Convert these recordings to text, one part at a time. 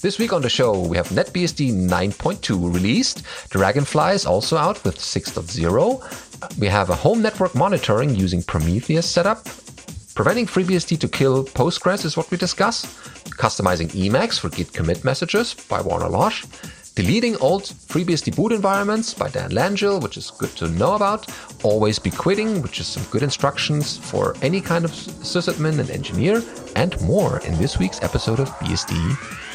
This week on the show, we have NetBSD 9.2 released. Dragonfly is also out with 6.0. We have a home network monitoring using Prometheus setup. Preventing FreeBSD to kill Postgres is what we discuss. Customizing Emacs for Git commit messages by Warner Losh. Deleting old FreeBSD boot environments by Dan Langille, which is good to know about. Always be quitting, which is some good instructions for any kind of sysadmin and engineer, and more in this week's episode of BSD.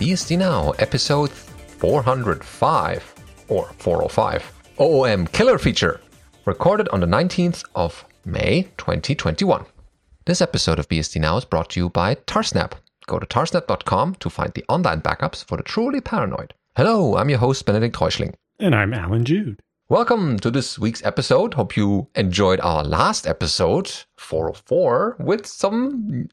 BSD Now, episode 405 or 405. OOM killer feature, recorded on the 19th of May 2021. This episode of BSD Now is brought to you by Tarsnap. Go to tarsnap.com to find the online backups for the truly paranoid. Hello, I'm your host, Benedict Reuschling. And I'm Allan Jude. Welcome to this week's episode. Hope you enjoyed our last episode, 404, with some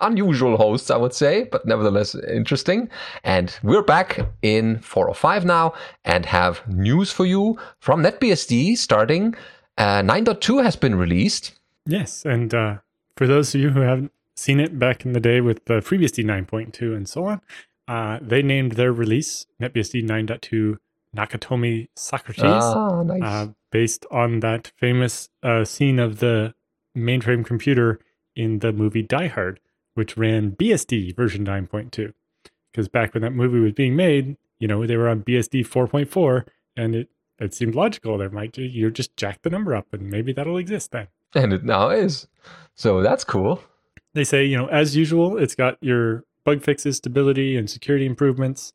unusual hosts, I would say, but nevertheless interesting. And we're back in 405 now and have news for you from NetBSD starting. Uh, 9.2 has been released. Yes, and uh, for those of you who haven't seen it back in the day with the FreeBSD 9.2 and so on, uh, they named their release NetBSD 9.2 Nakatomi Socrates, Ah, nice. uh, based on that famous uh, scene of the mainframe computer in the movie Die Hard, which ran BSD version 9.2. Because back when that movie was being made, you know, they were on BSD 4.4, and it, it seemed logical. There might you just jack the number up, and maybe that'll exist then. and it now is. So that's cool. They say, you know, as usual, it's got your bug fixes, stability, and security improvements.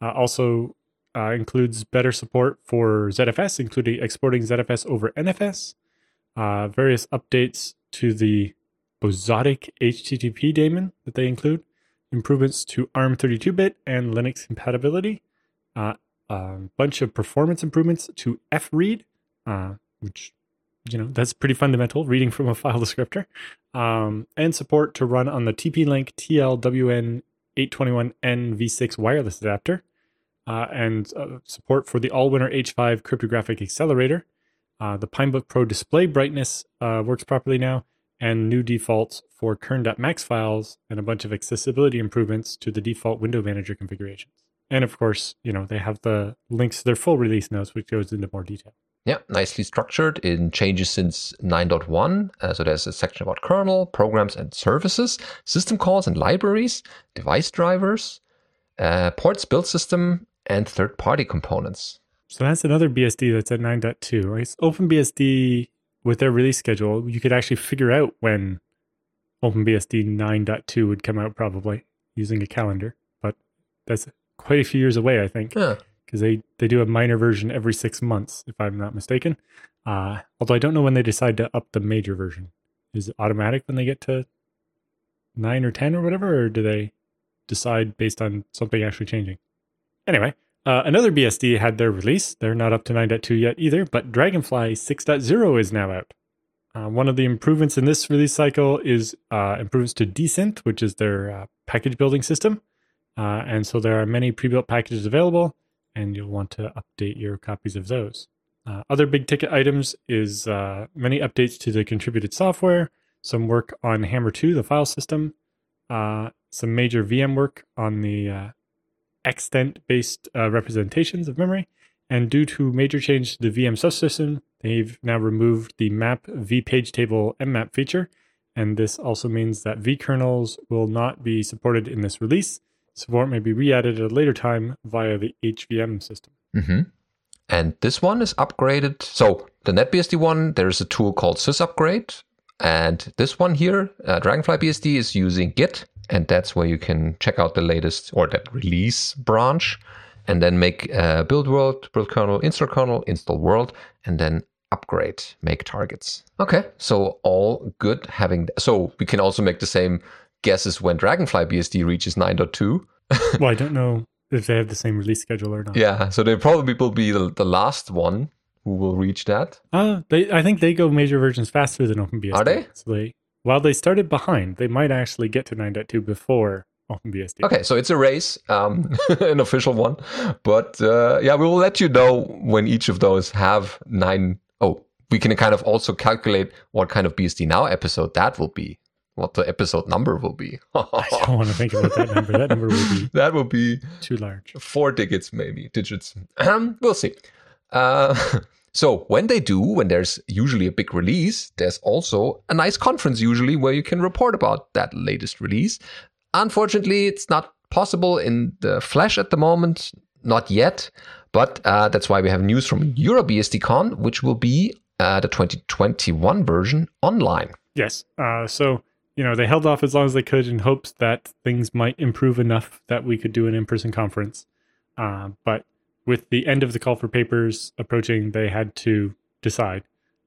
Uh, also uh, includes better support for ZFS, including exporting ZFS over NFS. Uh, various updates to the Bozotic HTTP daemon that they include. Improvements to ARM 32-bit and Linux compatibility. A bunch of performance improvements to FRead, uh, which you know that's pretty fundamental reading from a file descriptor um, and support to run on the TP-Link TLWN821N v6 wireless adapter, uh, and uh, support for the Allwinner H5 cryptographic accelerator. Uh, the Pinebook Pro display brightness uh, works properly now, and new defaults for kern.max files, and a bunch of accessibility improvements to the default window manager configurations. And of course, you know they have the links to their full release notes, which goes into more detail. Yeah, nicely structured in changes since 9.1. Uh, so there's a section about kernel, programs and services, system calls and libraries, device drivers, uh, ports, build system, and third party components. So that's another BSD that's at 9.2. Right? It's OpenBSD with their release schedule, you could actually figure out when OpenBSD 9.2 would come out, probably using a calendar. But that's quite a few years away, I think, Yeah. Because they, they do a minor version every six months, if I'm not mistaken. Uh, although I don't know when they decide to up the major version. Is it automatic when they get to nine or 10 or whatever, or do they decide based on something actually changing? Anyway, uh, another BSD had their release. They're not up to 9.2 yet either, but Dragonfly 6.0 is now out. Uh, one of the improvements in this release cycle is uh, improvements to DSynth, which is their uh, package building system. Uh, and so there are many pre built packages available, and you'll want to update your copies of those. Uh, other big ticket items is uh, many updates to the contributed software, some work on Hammer 2, the file system, uh, some major VM work on the uh, extent based uh, representations of memory. And due to major change to the VM subsystem, they've now removed the map v page table mmap feature. And this also means that vkernels will not be supported in this release. Support may be re added at a later time via the HVM system. hmm And this one is upgraded. So the NetBSD one, there's a tool called sysupgrade. And this one here, uh, Dragonfly BSD, is using Git. And that's where you can check out the latest or that release branch and then make uh, build world, build kernel, install kernel, install world, and then upgrade, make targets. Okay, so all good having. So we can also make the same guesses when Dragonfly BSD reaches 9.2. well, I don't know if they have the same release schedule or not. Yeah, so they probably will be the, the last one who will reach that. Uh, they, I think they go major versions faster than OpenBSD. Are they? So they, while they started behind, they might actually get to 9.2 before OpenBSD. Okay, so it's a race, um, an official one. But uh, yeah, we will let you know when each of those have nine. Oh, we can kind of also calculate what kind of BSD Now episode that will be, what the episode number will be. I don't want to think about that number. That number will be that will be too large. four digits, maybe digits. We'll see. Uh, so when they do, when there's usually a big release, there's also a nice conference usually where you can report about that latest release. Unfortunately, it's not possible in the flesh at the moment, not yet. But uh, that's why we have news from EuroBSDCon, which will be uh, the 2021 version online. Yes. Uh, so, you know, they held off as long as they could in hopes that things might improve enough that we could do an in person conference. Uh, but with the end of the call for papers approaching, they had to decide.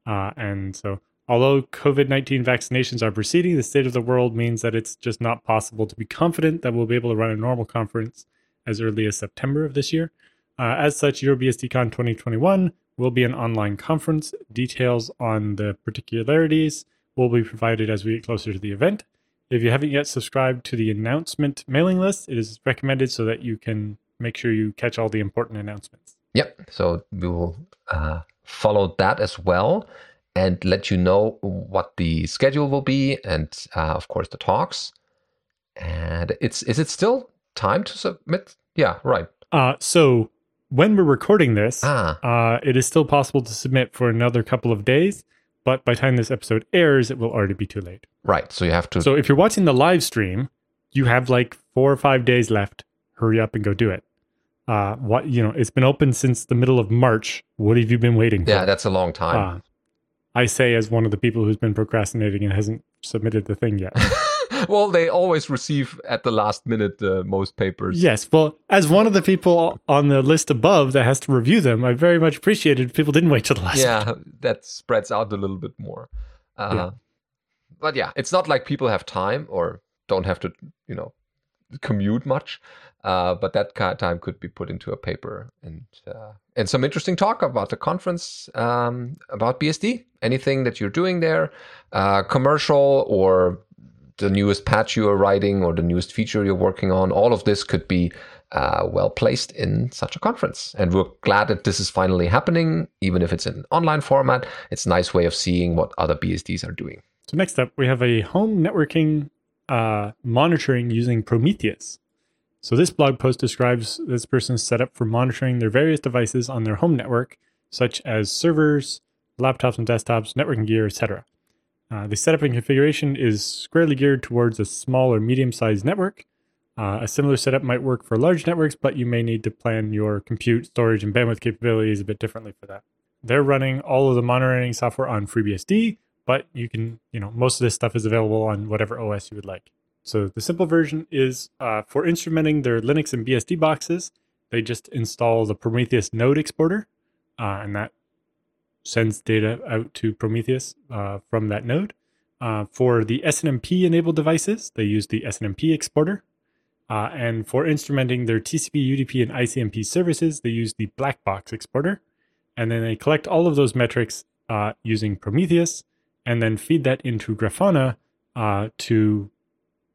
Uh, and so, although COVID 19 vaccinations are proceeding, the state of the world means that it's just not possible to be confident that we'll be able to run a normal conference as early as September of this year. Uh, as such, EuroBSDCon 2021 will be an online conference. Details on the particularities will be provided as we get closer to the event. If you haven't yet subscribed to the announcement mailing list, it is recommended so that you can make sure you catch all the important announcements. Yep. So we will uh, follow that as well and let you know what the schedule will be and, uh, of course, the talks. And it's is it still time to submit? Yeah, right. Uh, so when we're recording this, Ah, uh, it is still possible to submit for another couple of days. But by the time this episode airs, it will already be too late. right. So you have to. So if you're watching the live stream, you have like four or five days left. Hurry up and go do it. Uh, what you know, it's been open since the middle of March. What have you been waiting for? yeah, that's a long time. Uh, I say as one of the people who's been procrastinating and hasn't submitted the thing yet. well, they always receive at the last minute uh, most papers. yes, well, as one of the people on the list above that has to review them, I very much appreciated people didn't wait till the last. yeah that spreads out a little bit more uh, Yeah. but yeah it's not like people have time or don't have to you know commute much uh, but that kind of time could be put into a paper and uh, and some interesting talk about the conference um, about bsd anything that you're doing there uh, commercial or the newest patch you are writing or the newest feature you're working on all of this could be uh, well placed in such a conference. And we're glad that this is finally happening, even if it's in online format. It's a nice way of seeing what other BSDs are doing. So next up, we have a home networking uh, monitoring using Prometheus. So this blog post describes this person's setup for monitoring their various devices on their home network, such as servers, laptops and desktops, networking gear, etc. Uh, the setup and configuration is squarely geared towards a small or medium-sized network. Uh, a similar setup might work for large networks, but you may need to plan your compute, storage, and bandwidth capabilities a bit differently for that. They're running all of the monitoring software on FreeBSD, but you can, you know, most of this stuff is available on whatever OS you would like. So the simple version is uh, for instrumenting their Linux and BSD boxes, they just install the Prometheus node exporter, uh, and that sends data out to Prometheus uh, from that node. Uh, for the SNMP enabled devices, they use the SNMP exporter. Uh, and for instrumenting their TCP, UDP, and ICMP services, they use the black box exporter. And then they collect all of those metrics uh, using Prometheus and then feed that into Grafana uh, to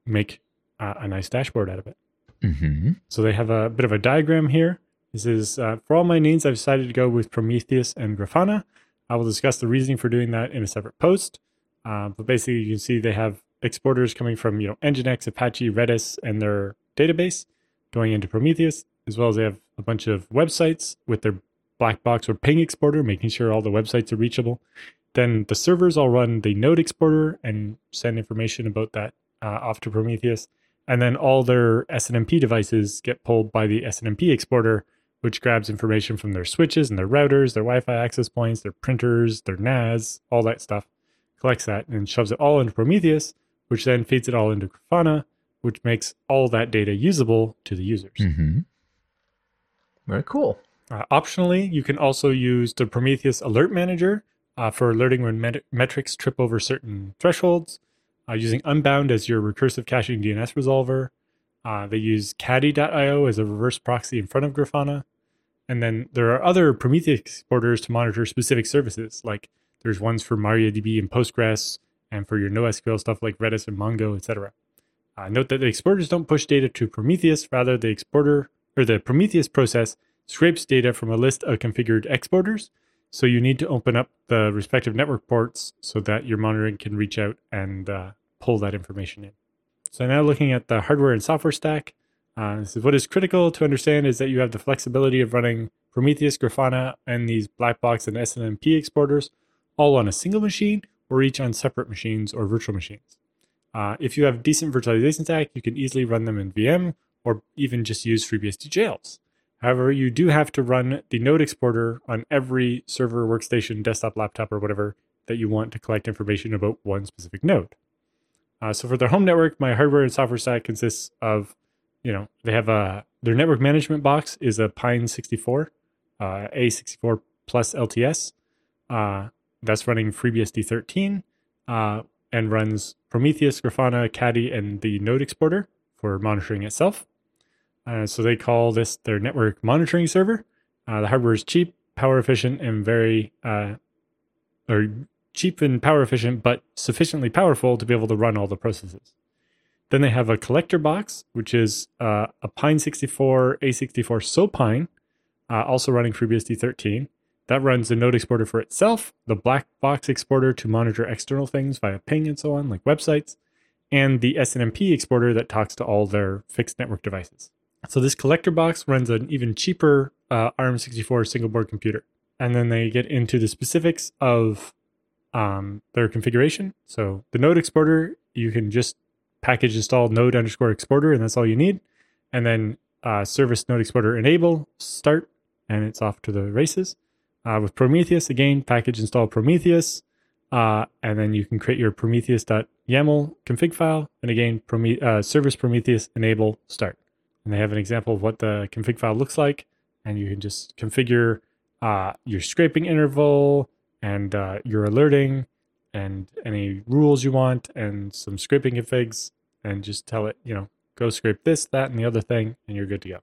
make uh, a nice dashboard out of it. Mm-hmm. So they have a bit of a diagram here. This is uh, for all my needs, I've decided to go with Prometheus and Grafana. I will discuss the reasoning for doing that in a separate post. Uh, but basically, you can see they have exporters coming from you know Nginx, Apache, Redis, and their database going into Prometheus, as well as they have a bunch of websites with their black box or ping exporter, making sure all the websites are reachable. Then the servers all run the node exporter and send information about that uh, off to Prometheus. And then all their SNMP devices get pulled by the SNMP exporter, which grabs information from their switches and their routers, their Wi Fi access points, their printers, their NAS, all that stuff, collects that and shoves it all into Prometheus, which then feeds it all into Grafana, which makes all that data usable to the users. Mm-hmm. Very cool. Uh, optionally, you can also use the Prometheus Alert Manager uh, for alerting when met- metrics trip over certain thresholds, uh, using Unbound as your recursive caching DNS resolver. Uh, they use Caddy.io as a reverse proxy in front of Grafana. And then there are other Prometheus exporters to monitor specific services, like there's ones for MariaDB and Postgres, and for your NoSQL stuff like Redis and Mongo, etc. Uh, note that the exporters don't push data to Prometheus. Rather, the exporter or the Prometheus process scrapes data from a list of configured exporters. So you need to open up the respective network ports so that your monitoring can reach out and uh, pull that information in. So now looking at the hardware and software stack, uh, this is what is critical to understand is that you have the flexibility of running Prometheus, Grafana, and these black box and SNMP exporters all on a single machine or each on separate machines or virtual machines. Uh, if you have decent virtualization stack, you can easily run them in VM or even just use FreeBSD jails. However, you do have to run the node exporter on every server, workstation, desktop, laptop, or whatever that you want to collect information about one specific node. Uh, so for their home network, my hardware and software stack consists of, you know, they have a their network management box is a Pine 64, uh, A64 plus LTS. Uh, that's running FreeBSD 13 uh, and runs Prometheus, Grafana, Caddy, and the node exporter for monitoring itself. Uh, so they call this their network monitoring server. Uh, the hardware is cheap, power efficient, and very, or cheap and power efficient, but sufficiently powerful to be able to run all the processes. Then they have a collector box, which is uh, a Pine 64 A64 SoPine, uh, also running FreeBSD 13. That runs the node exporter for itself, the black box exporter to monitor external things via ping and so on, like websites, and the SNMP exporter that talks to all their fixed network devices. So this collector box runs an even cheaper uh, ARM64 single board computer. And then they get into the specifics of um, their configuration. So the node exporter, you can just package install node underscore exporter, and that's all you need. And then uh, service node exporter enable start, and it's off to the races. Uh, with Prometheus, again, package install Prometheus, uh, and then you can create your prometheus.yaml config file, and again, Prome- uh, service Prometheus enable start and they have an example of what the config file looks like. And you can just configure uh, your scraping interval and uh, your alerting and any rules you want and some scraping configs and just tell it, you know, go scrape this, that, and the other thing, and you're good to go.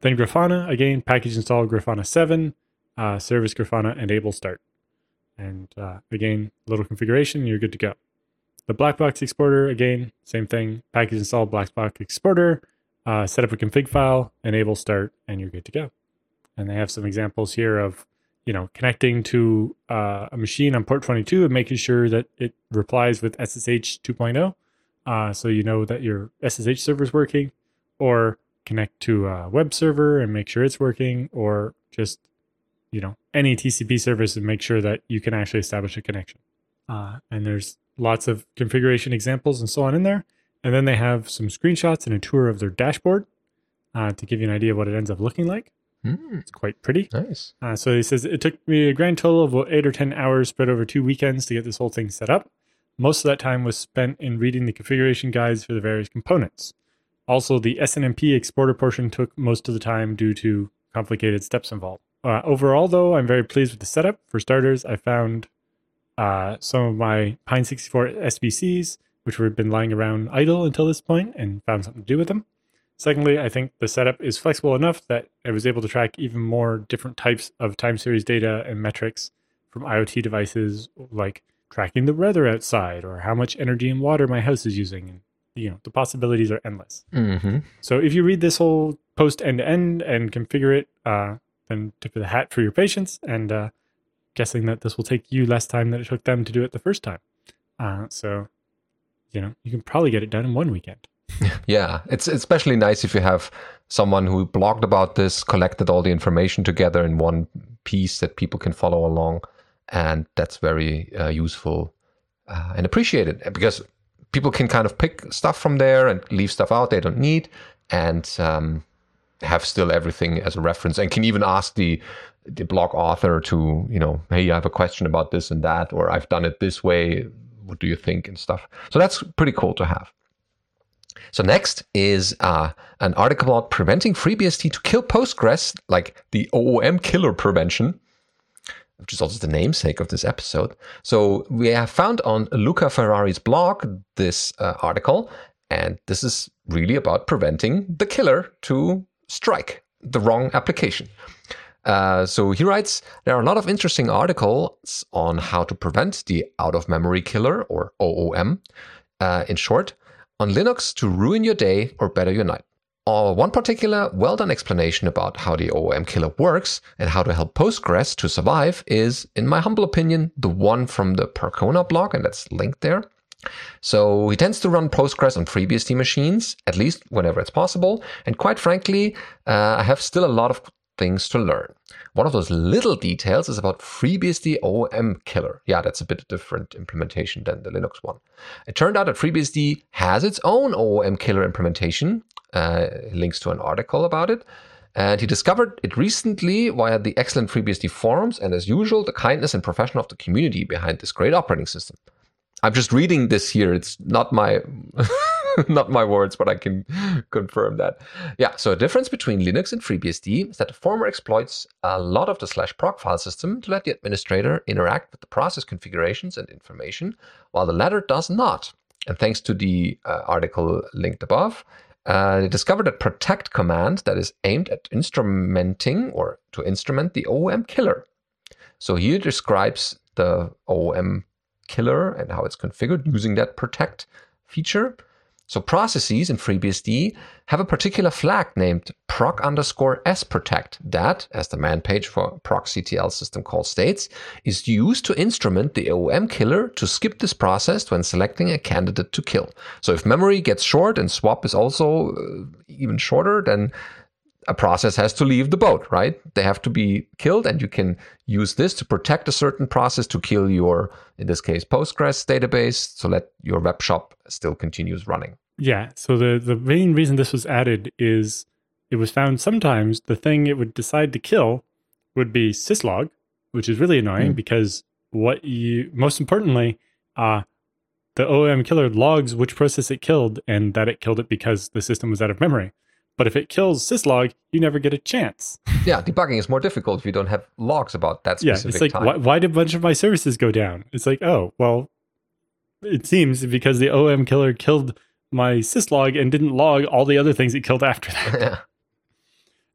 Then Grafana, again, package install Grafana 7, uh, service Grafana enable start. And uh, again, little configuration, you're good to go. The Blackbox exporter, again, same thing, package install Blackbox exporter, uh, set up a config file, enable start, and you're good to go. And they have some examples here of, you know, connecting to uh, a machine on port 22 and making sure that it replies with SSH 2.0, uh, so you know that your SSH server is working, or connect to a web server and make sure it's working, or just, you know, any TCP service and make sure that you can actually establish a connection. Uh, and there's lots of configuration examples and so on in there. And then they have some screenshots and a tour of their dashboard uh, to give you an idea of what it ends up looking like. Mm, It's quite pretty. nice. Uh, so he says it took me a grand total of about eight or 10 hours spread over two weekends to get this whole thing set up. Most of that time was spent in reading the configuration guides for the various components. Also, the SNMP exporter portion took most of the time due to complicated steps involved. Uh, overall, though, I'm very pleased with the setup. For starters, I found uh, some of my Pine 64 SBCs, which have been lying around idle until this point, and found something to do with them. Secondly, I think the setup is flexible enough that I was able to track even more different types of time series data and metrics from IoT devices, like tracking the weather outside or how much energy and water my house is using. And, you know, the possibilities are endless. hmm So if you read this whole post end to end and configure it, uh, then tip of the hat for your patience and uh, guessing that this will take you less time than it took them to do it the first time. Uh, so, you know, you can probably get it done in one weekend. Yeah, it's especially nice if you have someone who blogged about this, collected all the information together in one piece that people can follow along, and that's very uh, useful uh, and appreciated because people can kind of pick stuff from there and leave stuff out they don't need, and um, have still everything as a reference, and can even ask the the blog author to you know, hey, I have a question about this and that, or I've done it this way. What do you think and stuff? So that's pretty cool to have. So next is uh, an article about preventing FreeBSD to kill Postgres, like the OOM killer prevention, which is also the namesake of this episode. So we have found on Luca Ferrari's blog this uh, article, and this is really about preventing the killer to strike the wrong application. Uh, so he writes there are a lot of interesting articles on how to prevent the out of memory killer or OOM uh, in short on Linux to ruin your day or better your night. Or one particular well done explanation about how the OOM killer works and how to help Postgres to survive is, in my humble opinion, the one from the Percona blog, and that's linked there. So he tends to run Postgres on FreeBSD machines, at least whenever it's possible. And quite frankly, uh, I have still a lot of things to learn. One of those little details is about FreeBSD OOM killer. Yeah, that's a bit different implementation than the Linux one. It turned out that FreeBSD has its own OOM killer implementation, uh, links to an article about it. And he discovered it recently via the excellent FreeBSD forums, and as usual, the kindness and profession of the community behind this great operating system. I'm just reading this here. It's not my not my words, but I can confirm that. Yeah, so a difference between Linux and FreeBSD is that the former exploits a lot of the slash proc file system to let the administrator interact with the process configurations and information, while the latter does not. And thanks to the uh, article linked above, uh, they discovered a protect command that is aimed at instrumenting or to instrument the OOM killer. So here describes the OOM killer and how it's configured using that protect feature. So processes in FreeBSD have a particular flag named proc underscore s protect that, as the man page for procCTL system call states, is used to instrument the OOM killer to skip this process when selecting a candidate to kill. So if memory gets short and swap is also uh, even shorter, then a process has to leave the boat, right? They have to be killed, and you can use this to protect a certain process to kill your, in this case, Postgres database, so that your web shop still continues running. Yeah. So the the main reason this was added is it was found sometimes the thing it would decide to kill would be syslog, which is really annoying mm. because what you most importantly, uh, the OOM killer logs which process it killed and that it killed it because the system was out of memory. But if it kills syslog, you never get a chance. yeah, debugging is more difficult if you don't have logs about that specific time. Yeah, it's like, why, why, did a bunch of my services go down? It's like, oh, well, it seems because the OOM killer killed my syslog and didn't log all the other things it killed after that. yeah.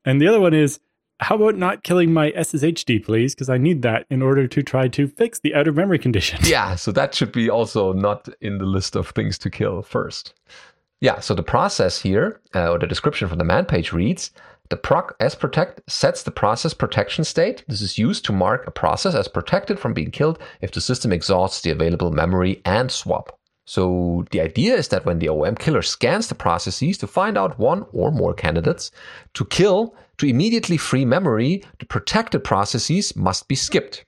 And the other one is, how about not killing my SSHD, please? Because I need that in order to try to fix the out of memory condition. Yeah, so that should be also not in the list of things to kill first. Yeah, so the process here, uh, or the description from the man page reads the proc s protect sets the process protection state. This is used to mark a process as protected from being killed if the system exhausts the available memory and swap. So the idea is that when the OOM killer scans the processes to find out one or more candidates to kill, to immediately free memory, the protected processes must be skipped.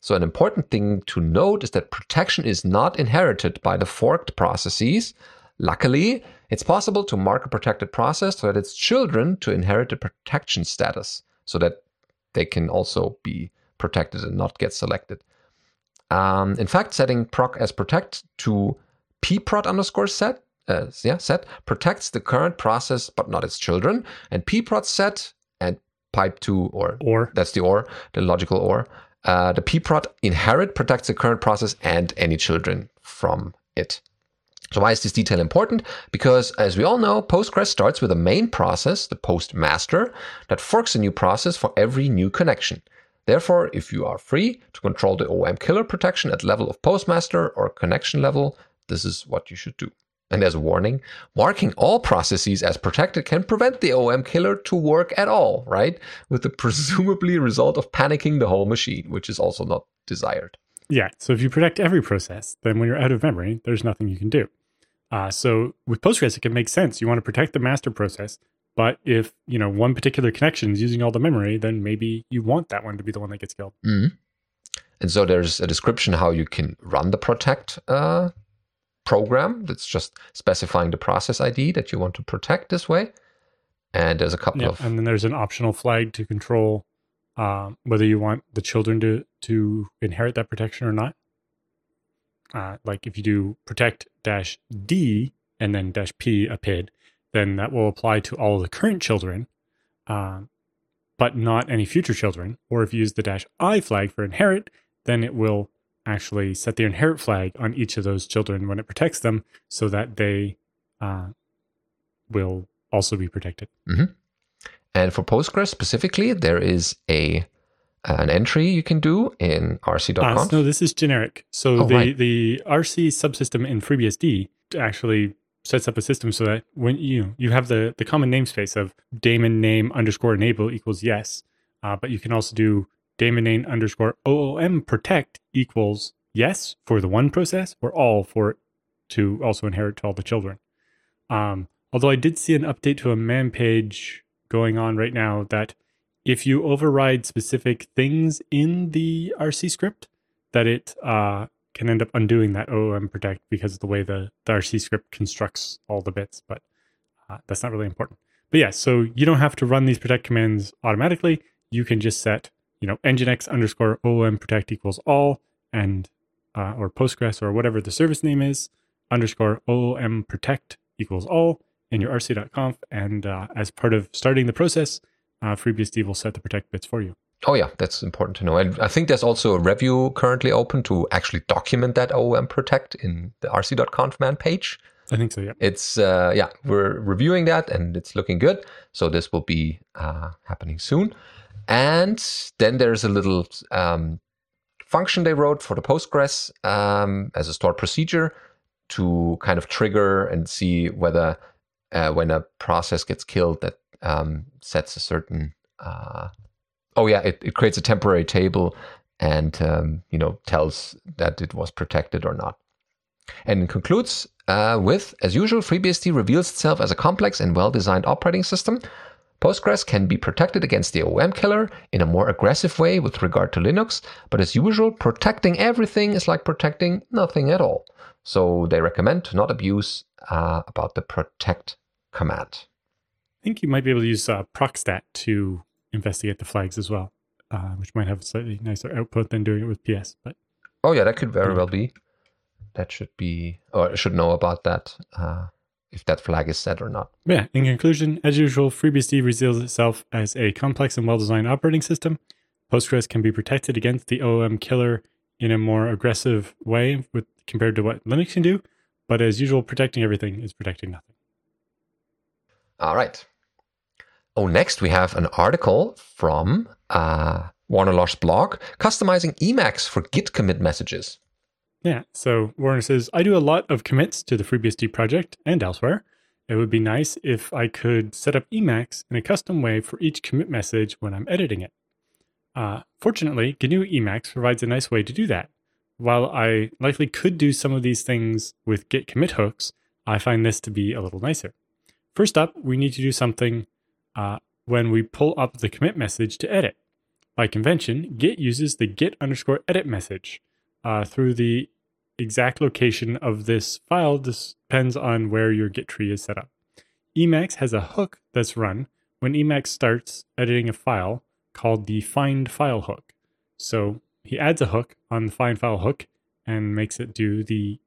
So an important thing to note is that protection is not inherited by the forked processes, Luckily, it's possible to mark a protected process so that its children to inherit the protection status so that they can also be protected and not get selected. Um, in fact, setting proc as protect to pprot underscore set, uh, yeah, set protects the current process but not its children, and pprot set and pipe to or or that's the or the logical or uh, the pprot inherit protects the current process and any children from it. So why is this detail important? Because as we all know, Postgres starts with a main process, the postmaster, that forks a new process for every new connection. Therefore, if you are free to control the OOM killer protection at level of postmaster or connection level, this is what you should do. And as a warning, marking all processes as protected can prevent the OOM killer to work at all, right? With the presumably result of panicking the whole machine, which is also not desired. Yeah. So if you protect every process, then when you're out of memory, there's nothing you can do. Uh, so with Postgres, it can make sense. You want to protect the master process, but if you know one particular connection is using all the memory, then maybe you want that one to be the one that gets killed. Mm-hmm. And so there's a description how you can run the protect uh, program. That's just specifying the process ID that you want to protect this way. And there's a couple yeah, of and then there's an optional flag to control um, whether you want the children to to inherit that protection or not. Uh, like if you do protect dash D and then dash P a PID, then that will apply to all the current children, uh, but not any future children. Or if you use the dash I flag for inherit, then it will actually set the inherit flag on each of those children when it protects them so that they uh, will also be protected. Mm-hmm. And for Postgres specifically, there is a an entry you can do in rc.conf. Uh, no, this is generic. So oh, the, right. the RC subsystem in FreeBSD actually sets up a system so that when you you have the the common namespace of daemon name underscore enable equals yes, uh, but you can also do daemon name underscore oom protect equals yes for the one process or all for it to also inherit to all the children. Um, although I did see an update to a man page going on right now that if you override specific things in the RC script, that it uh, can end up undoing that OOM protect because of the way the, the RC script constructs all the bits, but uh, that's not really important. But yeah, so you don't have to run these protect commands automatically. You can just set, you know, nginx underscore OOM protect equals all and uh, or Postgres or whatever the service name is underscore OOM protect equals all in your rc.conf. And uh, as part of starting the process, uh, FreeBSD will set the protect bits for you. Oh yeah, that's important to know. And I think there's also a review currently open to actually document that OOM protect in the rc.conf man page. I think so, yeah. It's uh, yeah, we're reviewing that and it's looking good. So this will be uh, happening soon. And then there's a little um, function they wrote for the Postgres um, as a stored procedure to kind of trigger and see whether uh, when a process gets killed that um, sets a certain uh, oh yeah it, it creates a temporary table and um, you know tells that it was protected or not and concludes uh, with as usual FreeBSD reveals itself as a complex and well-designed operating system Postgres can be protected against the OOM killer in a more aggressive way with regard to Linux, but as usual, protecting everything is like protecting nothing at all. So they recommend to not abuse uh, about the protect command. I think you might be able to use uh, procstat to investigate the flags as well, uh, which might have a slightly nicer output than doing it with PS. But oh yeah, that could very well be. That should be, or should know about that uh, if that flag is set or not. Yeah. In conclusion, as usual, FreeBSD reveals itself as a complex and well-designed operating system. Postgres can be protected against the OOM killer in a more aggressive way with compared to what Linux can do. But as usual, protecting everything is protecting nothing. All right. Oh, next we have an article from uh, Warner Losh's blog customizing Emacs for Git commit messages. Yeah, so Warner says, I do a lot of commits to the FreeBSD project and elsewhere. It would be nice if I could set up Emacs in a custom way for each commit message when I'm editing it. Uh, fortunately, GNU Emacs provides a nice way to do that. While I likely could do some of these things with git commit hooks, I find this to be a little nicer. First up, we need to do something uh, when we pull up the commit message to edit. By convention, Git uses the git underscore edit message. Uh, through the exact location of this file depends on where your Git tree is set up. Emacs has a hook that's run when Emacs starts editing a file called the find file hook. So he adds a hook on the find file hook and makes it do the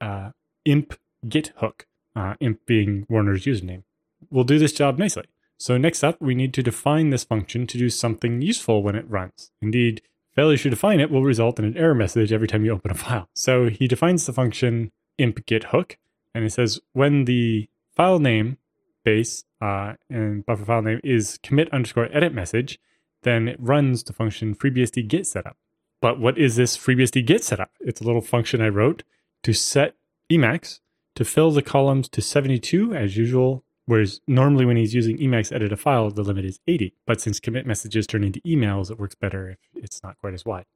uh, imp git hook, uh, imp being Warner's username. We'll do this job nicely. So next up, we need to define this function to do something useful when it runs. Indeed, failure to define it will result in an error message every time you open a file. So he defines the function imp git hook, and it says when the file name base uh, and buffer file name is commit underscore edit message, then it runs the function FreeBSD Git setup. But what is this FreeBSD Git setup? It's a little function I wrote to set Emacs to fill the columns to 72 as usual Whereas normally when he's using Emacs edit a file, the limit is 80. But since commit messages turn into emails, it works better if it's not quite as wide.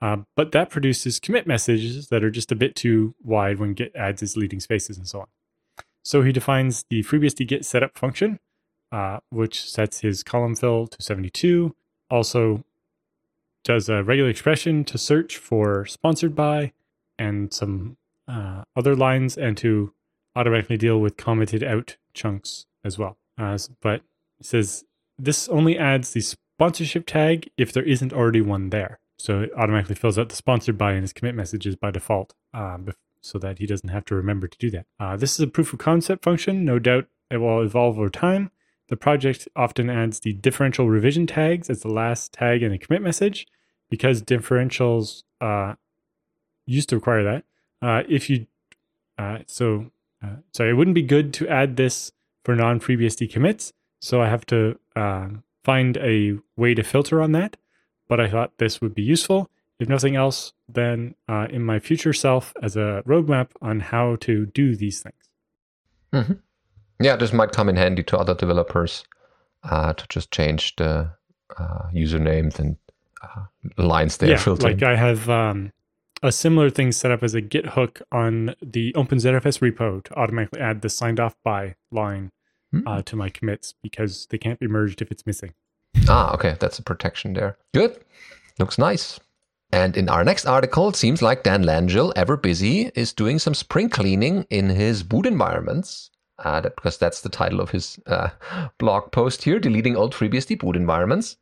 Uh, but that produces commit messages that are just a bit too wide when Git adds its leading spaces and so on. So he defines the FreeBSD Git setup function, uh, which sets his column fill to 72. Also does a regular expression to search for sponsored by and some uh, other lines and to automatically deal with commented out chunks as well. Uh, but it says this only adds the sponsorship tag if there isn't already one there. So it automatically fills out the sponsored by in his commit messages by default um, so that he doesn't have to remember to do that. Uh, this is a proof of concept function. No doubt it will evolve over time. The project often adds the differential revision tags as the last tag in a commit message because differentials uh, used to require that. Uh, if you uh, so uh, so it wouldn't be good to add this for non-FreeBSD commits. So I have to uh, find a way to filter on that. But I thought this would be useful. If nothing else, then uh, in my future self as a roadmap on how to do these things. Yeah, this might come in handy to other developers uh, to just change the uh, usernames and uh, lines they're yeah, filtering. like I have um, a similar thing set up as a Git hook on the OpenZFS repo to automatically add the signed off by line Hmm. uh, to my commits because they can't be merged if it's missing. Ah, okay, that's a protection there. Good. Looks nice. And in our next article, it seems like Dan Langille, ever busy, is doing some spring cleaning in his boot environments. Uh, that, because that's the title of his uh, blog post here, deleting old FreeBSD boot environments.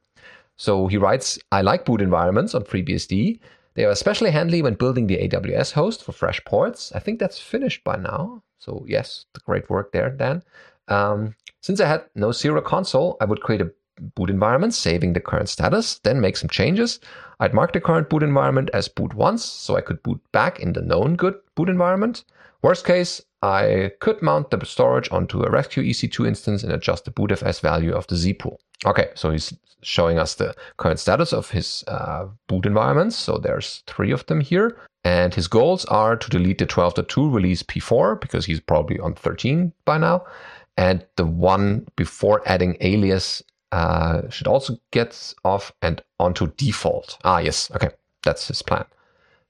So he writes, I like boot environments on FreeBSD. They are especially handy when building the AWS host for FreshPorts. I think that's finished by now. So yes, great work there, Dan. Um, since I had no serial console, I would create a boot environment, saving the current status, then make some changes. I'd mark the current boot environment as boot once, so I could boot back in the known good boot environment. Worst case, I could mount the storage onto a Rescue EC2 instance and adjust the bootfs value of the Z pool. Okay, so he's showing us the current status of his uh, boot environments. So there's three of them here. And his goals are to delete the 12.2 release P4 because he's probably on 13 by now. And the one before adding alias uh, should also get off and onto default. Ah, yes. Okay. That's his plan.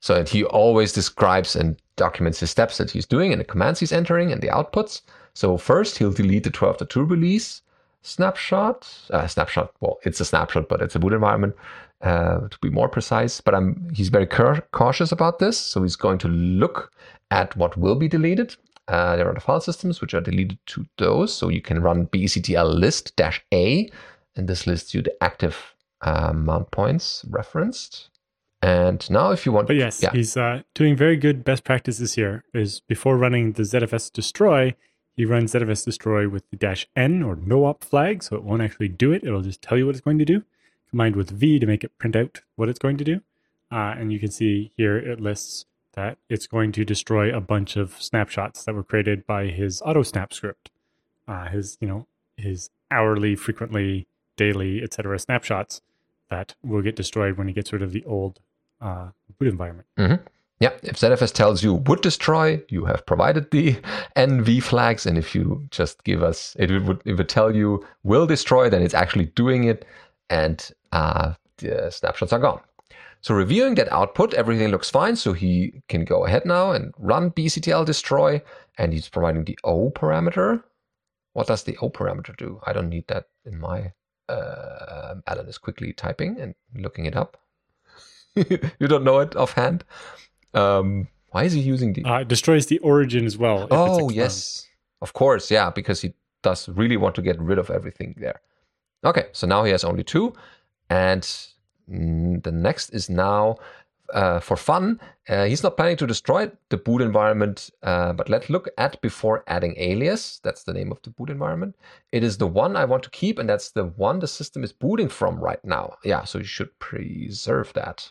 So and he always describes and documents the steps that he's doing and the commands he's entering and the outputs. So first he'll delete the 12.2 release snapshot. Uh, snapshot. Well, it's a snapshot, but it's a boot environment uh, to be more precise. But I'm he's very cautious about this. So he's going to look at what will be deleted. Uh, there are the file systems which are deleted to those. So you can run bectl list dash a, and this lists you the active uh, mount points referenced. And now, if you want, But yes, yeah, he's uh, doing very good best practices here. Is before running the ZFS destroy, he runs ZFS destroy with the dash n or no op flag, so it won't actually do it. It'll just tell you what it's going to do. Combined with v to make it print out what it's going to do. Uh, and you can see here it lists that it's going to destroy a bunch of snapshots that were created by his auto snap script. Uh, his you know his hourly, frequently, daily, etc. snapshots that will get destroyed when he gets rid of the old uh, boot environment. Yeah, if ZFS tells you would destroy, you have provided the NV flags, and if you just give us, it would it tell you will destroy, then it's actually doing it, and uh, the snapshots are gone. So reviewing that output, everything looks fine. So he can go ahead now and run bectl destroy, and he's providing the O parameter. What does the O parameter do? I don't need that in my. Uh, Allan is quickly typing and looking it up. you don't know it offhand. Um, why is he using the? Uh, it destroys the origin as well. if it's a oh yes, of course, yeah, because he does really want to get rid of everything there. Okay, so now he has only two, and mm, the next is now uh, for fun. Uh, he's not planning to destroy the boot environment, uh, but let's look at before adding alias. That's the name of the boot environment. It is the one I want to keep, and that's the one the system is booting from right now. Yeah, so you should preserve that.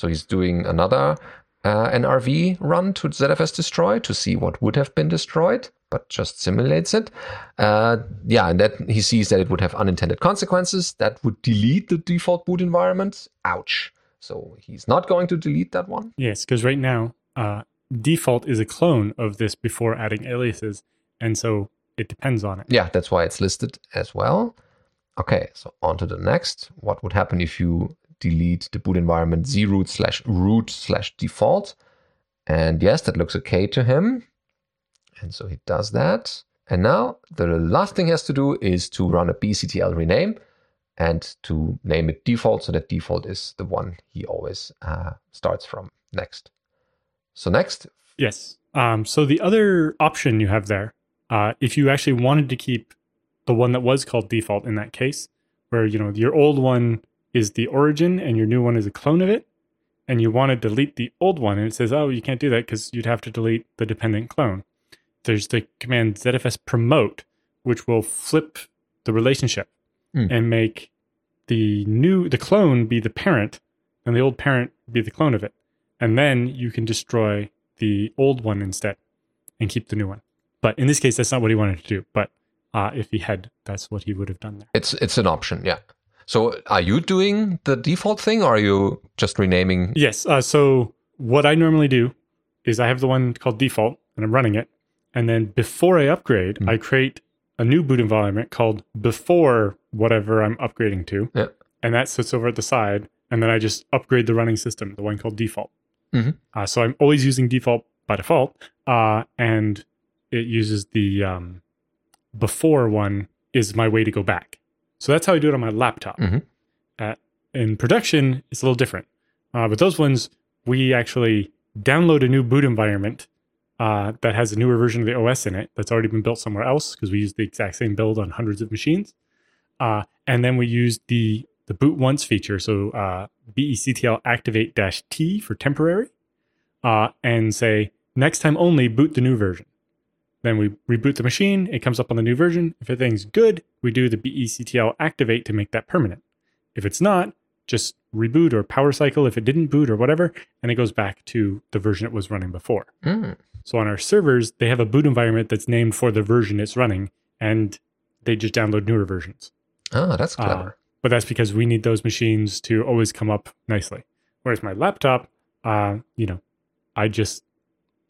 So he's doing another uh, NRV run to ZFS destroy to see what would have been destroyed, but just simulates it. Uh, yeah, and that he sees that it would have unintended consequences that would delete the default boot environment. Ouch. So he's not going to delete that one. Yes, because right now, uh, default is a clone of this before adding aliases, and so it depends on it. Yeah, that's why it's listed as well. Okay, so on to the next. What would happen if you delete the boot environment zroot slash root slash default? And yes, that looks okay to him. And so he does that. And now the last thing he has to do is to run a bectl rename and to name it default so that default is the one he always uh, starts from next. So next, Yes. Um, so the other option you have there, uh, if you actually wanted to keep the one that was called default in that case, where you know your old one is the origin and your new one is a clone of it, and you want to delete the old one, and it says, oh, you can't do that because you'd have to delete the dependent clone. There's the command ZFS promote, which will flip the relationship Hmm. and make the new the clone be the parent, and the old parent be the clone of it, and then you can destroy the old one instead and keep the new one. But in this case, that's not what he wanted to do. But uh, if he had, that's what he would have done there. it's it's an option, yeah. So are you doing the default thing or are you just renaming? Yes. Uh, so what I normally do is I have the one called default and I'm running it. and then before I upgrade, Mhm. I create a new boot environment called before whatever I'm upgrading to. Yeah. And that sits over at the side. And then I just upgrade the running system, the one called default. Mhm. Uh, so I'm always using default by default. Uh, and it uses the um, before one is my way to go back. So that's how I do it on my laptop. Mhm. Uh, in production, it's a little different. Uh, but those ones, we actually download a new boot environment uh, that has a newer version of the OS in it that's already been built somewhere else because we use the exact same build on hundreds of machines. Uh, and then we use the the boot once feature, so uh, BECTL activate dash T for temporary, uh, and say next time only boot the new version. Then we reboot the machine. It comes up on the new version. If everything's good, we do the BECTL activate to make that permanent. If it's not, just reboot or power cycle if it didn't boot or whatever, and it goes back to the version it was running before. Mm. So on our servers, they have a boot environment that's named for the version it's running, and they just download newer versions. Ah, that's Uh, clever. but that's because we need those machines to always come up nicely. Whereas my laptop, uh, you know, I just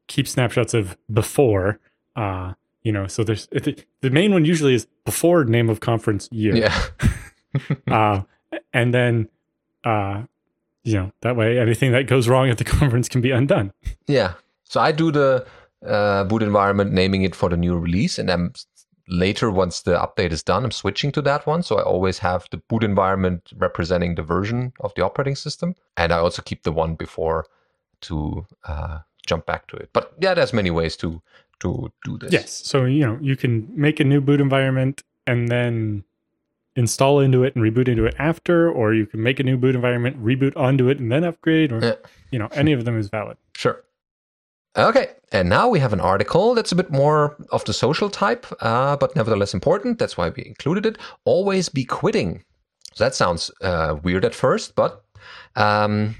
keep snapshots of before, uh, you know, so there's it, the main one usually is before name of conference year. yeah. Uh, and then, uh, you know, that way anything that goes wrong at the conference can be undone. Yeah. So I do the uh, boot environment, naming it for the new release, and then later, once the update is done, I'm switching to that one. So I always have the boot environment representing the version of the operating system, and I also keep the one before to uh, jump back to it. But yeah, there's many ways to to do this. Yes. So, you know, you can make a new boot environment and then install into it and reboot into it after, or you can make a new boot environment, reboot onto it, and then upgrade, or, Yeah. you know, any of them is valid. Sure. Okay, and now we have an article that's a bit more of the social type, uh, but nevertheless important. That's why we included it. Always be quitting. So that sounds uh, weird at first, but um,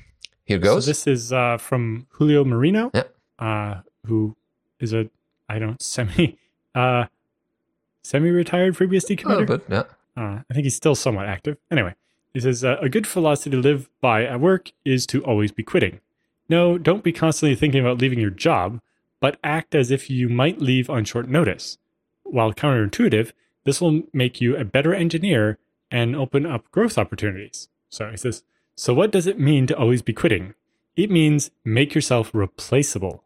here goes. So this is uh, from Julio Merino, Yeah. uh, who is a, I don't, semi, uh, semi-retired FreeBSD committer. bit, yeah. Uh, I think he's still somewhat active. Anyway, he says uh, a good philosophy to live by at work is to always be quitting. No, don't be constantly thinking about leaving your job, but act as if you might leave on short notice. While counterintuitive, this will make you a better engineer and open up growth opportunities. So he says, so what does it mean to always be quitting? It means make yourself replaceable,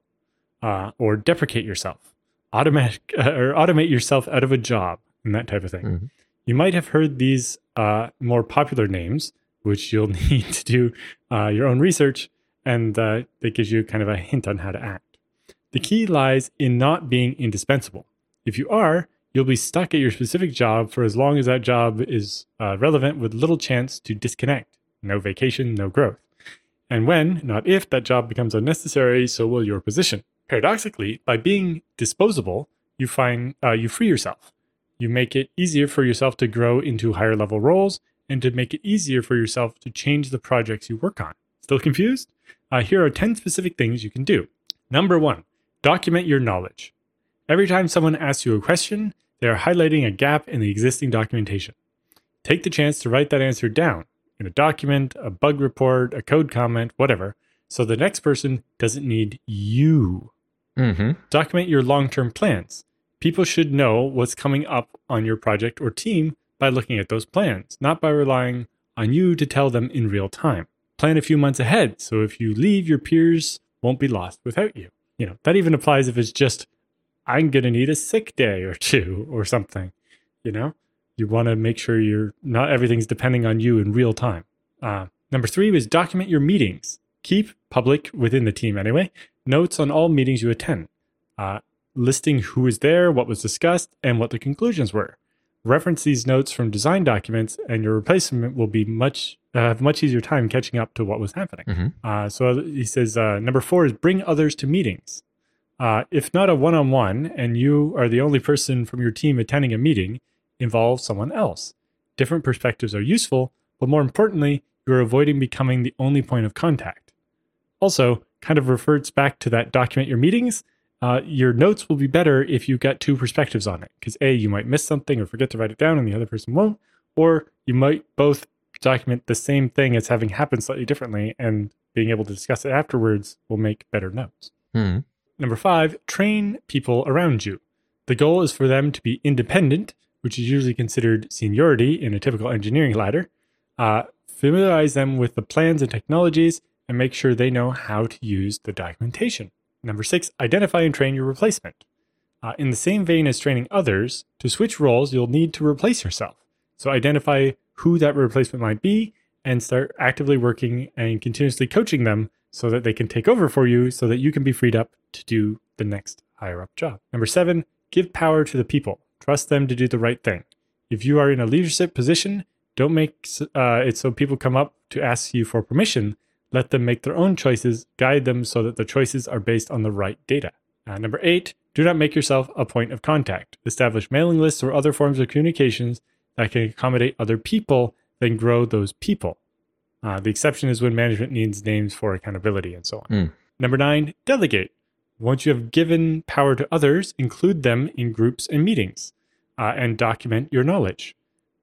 uh, or deprecate yourself, automatic or automate yourself out of a job, and that type of thing. Mhm. You might have heard these uh, more popular names, which you'll need to do uh, your own research, and uh, that gives you kind of a hint on how to act. The key lies in not being indispensable. If you are, you'll be stuck at your specific job for as long as that job is uh, relevant with little chance to disconnect. No vacation, no growth. And when, not if, that job becomes unnecessary, so will your position. Paradoxically, by being disposable, you find uh, you free yourself. You make it easier for yourself to grow into higher level roles and to make it easier for yourself to change the projects you work on. Still confused? Uh, here are 10 specific things you can do. Number one, document your knowledge. Every time someone asks you a question, they are highlighting a gap in the existing documentation. Take the chance to write that answer down in a document, a bug report, a code comment, whatever, so the next person doesn't need you. Mm-hmm. Document your long term plans. People should know what's coming up on your project or team by looking at those plans, not by relying on you to tell them in real time. Plan a few months ahead, so if you leave, your peers won't be lost without you. You know, that even applies if it's just, I'm going to need a sick day or two or something. You know, you want to make sure you're not everything's depending on you in real time. Uh, number three was document your meetings. Keep public within the team anyway notes on all meetings you attend, uh, listing who was there, what was discussed, and what the conclusions were. Reference these notes from design documents, and your replacement will be much uh, have much easier time catching up to what was happening. Mhm. Uh, so he says uh, number four is bring others to meetings. Uh, if not a one-on-one, and you are the only person from your team attending a meeting, involve someone else. Different perspectives are useful, but more importantly, you're avoiding becoming the only point of contact. Also, kind of reverts back to that document your meetings. Uh, your notes will be better if you've got two perspectives on it. Because A, you might miss something or forget to write it down and the other person won't. Or you might both document the same thing as having happened slightly differently and being able to discuss it afterwards will make better notes. hmm Number five, train people around you. The goal is for them to be independent, which is usually considered seniority in a typical engineering ladder. Uh, familiarize them with the plans and technologies and make sure they know how to use the documentation. Number six, identify and train your replacement. Uh, in the same vein as training others, to switch roles, you'll need to replace yourself. So identify who that replacement might be and start actively working and continuously coaching them so that they can take over for you so that you can be freed up to do the next higher up job. Number seven, give power to the people. Trust them to do the right thing. If you are in a leadership position, don't make uh, it so people come up to ask you for permission. Let them make their own choices, guide them so that the choices are based on the right data. Uh, number eight, do not make yourself a point of contact. Establish mailing lists or other forms of communications that can accommodate other people, then grow those people. Uh, the exception is when management needs names for accountability and so on. Mm. Number nine, delegate. Once you have given power to others, include them in groups and meetings uh, and document your knowledge.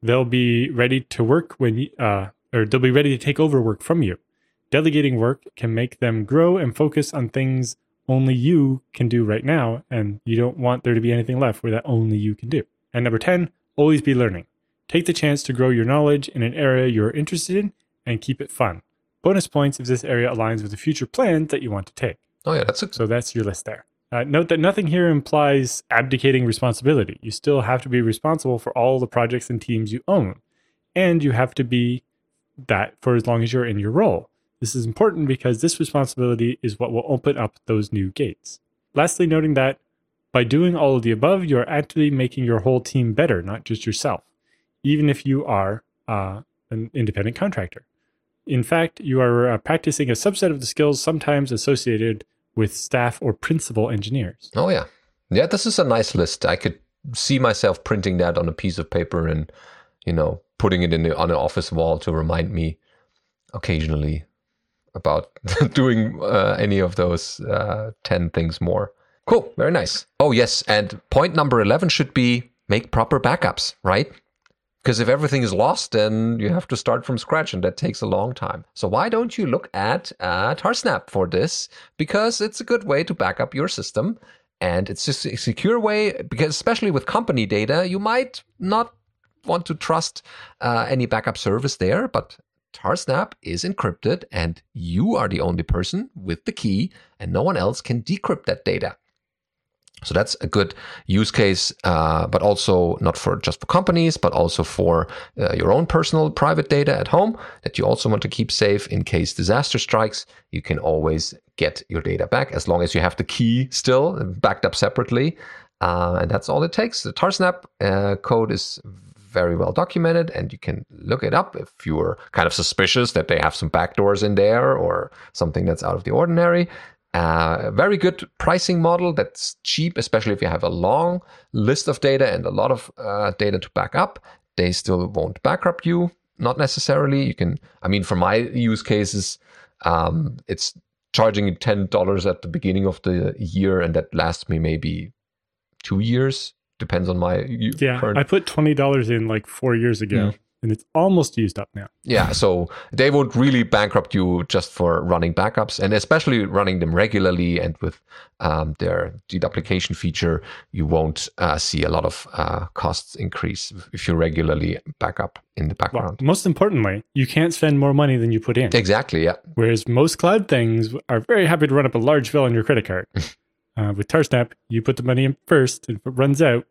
They'll be ready to work when, uh, or they'll be ready to take over work from you. Delegating work can make them grow and focus on things only you can do right now, and you don't want there to be anything left where that only you can do. And number 10, always be learning. Take the chance to grow your knowledge in an area you're interested in and keep it fun. Bonus points if this area aligns with the future plans that you want to take. Oh, yeah, that's So that's your list there. Uh, note that nothing here implies abdicating responsibility. You still have to be responsible for all the projects and teams you own, and you have to be that for as long as you're in your role. This is important because this responsibility is what will open up those new gates. Lastly, noting that by doing all of the above, you are actively making your whole team better, not just yourself, even if you are uh, an independent contractor. In fact, you are uh, practicing a subset of the skills sometimes associated with staff or principal engineers. Oh yeah, yeah. This is a nice list. I could see myself printing that on a piece of paper and you know putting it in the, on an office wall to remind me occasionally about doing uh, any of those uh, ten things more. Cool, very nice. Oh yes, and point number eleven should be make proper backups, right? Because if everything is lost, then you have to start from scratch, and that takes a long time. So why don't you look at uh, Tarsnap for this? Because it's a good way to back up your system, and it's just a secure way. Because especially with company data, you might not want to trust uh, any backup service there, but Tarsnap is encrypted, and you are the only person with the key, and no one else can decrypt that data. So that's a good use case, uh, but also not for just for companies, but also for uh, your own personal private data at home that you also want to keep safe in case disaster strikes. You can always get your data back as long as you have the key still backed up separately. Uh, and that's all it takes. The Tarsnap uh, code is very well documented and you can look it up if you're kind of suspicious that they have some backdoors in there or something that's out of the ordinary. Uh, very good pricing model that's cheap, especially if you have a long list of data and a lot of uh, data to back up. They still won't bankrupt you, not necessarily. You can, I mean, for my use cases, um, it's charging $10 at the beginning of the year, and that lasts me maybe two years. Depends on my yeah. Current... I put twenty dollars in like four years ago. Mm and it's almost used up now. Yeah, so they won't really bankrupt you just for running backups, and especially running them regularly and with um, their deduplication feature, you won't uh, see a lot of uh, costs increase if you regularly backup in the background. Well, most importantly, you can't spend more money than you put in. Exactly, yeah. Whereas most cloud things are very happy to run up a large bill on your credit card. uh, with Tarsnap, you put the money in first, and if it runs out,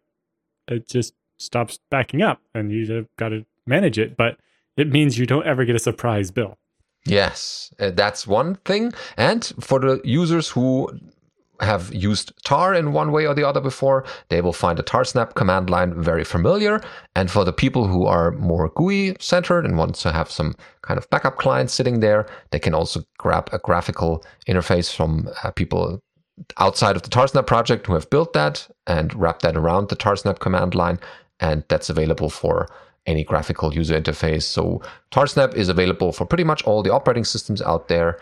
it just stops backing up, and you've got to manage it, but it means you don't ever get a surprise bill. Yes, uh, that's one thing. And for the users who have used tar in one way or the other before, they will find the tarsnap command line very familiar. And for the people who are more GUI centered and want to have some kind of backup client sitting there, they can also grab a graphical interface from uh, people outside of the tarsnap project who have built that and wrap that around the tarsnap command line. And that's available for any graphical user interface. So Tarsnap is available for pretty much all the operating systems out there,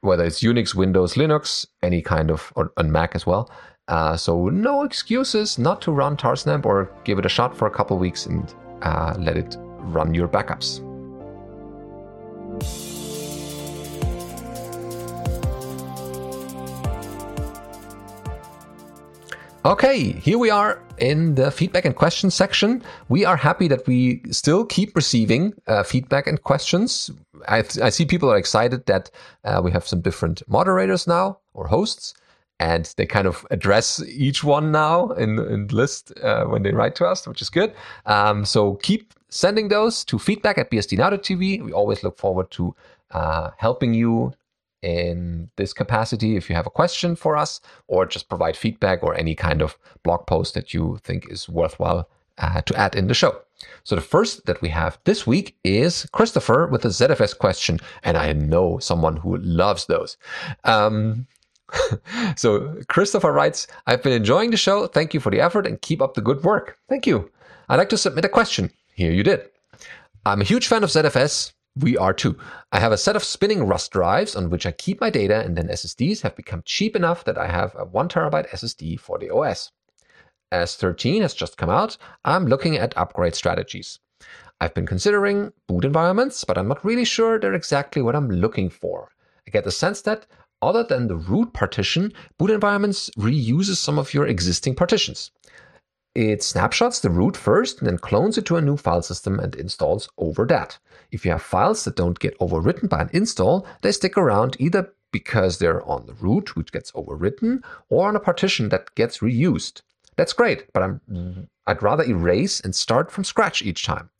whether it's Unix, Windows, Linux, any kind of, or on Mac as well. Uh, so no excuses not to run Tarsnap or give it a shot for a couple weeks and uh, let it run your backups. Okay, here we are in the feedback and questions section. We are happy that we still keep receiving uh, feedback and questions. I, I, see people are excited that uh, we have some different moderators now or hosts, and they kind of address each one now in, in list uh, when they write to us, which is good. Um, so keep sending those to feedback at bsdnow.tv. We always look forward to uh, helping you in this capacity if you have a question for us or just provide feedback or any kind of blog post that you think is worthwhile uh, to add in the show. So the first that we have this week is Christopher with a ZFS question, and I know someone who loves those. Um, so Christopher writes, I've been enjoying the show. Thank you for the effort and keep up the good work. Thank you. I'd like to submit a question. Here you did. I'm a huge fan of ZFS we are too. I have a set of spinning Rust drives on which I keep my data, and then SSDs have become cheap enough that I have a 1 terabyte SSD for the OS. As 13 has just come out, I'm looking at upgrade strategies. I've been considering boot environments, but I'm not really sure they're exactly what I'm looking for. I get the sense that, other than the root partition, boot environments reuses some of your existing partitions. It snapshots the root first and then clones it to a new file system and installs over that. If you have files that don't get overwritten by an install, they stick around either because they're on the root, which gets overwritten, or on a partition that gets reused. That's great, but I'm, I'd rather erase and start from scratch each time.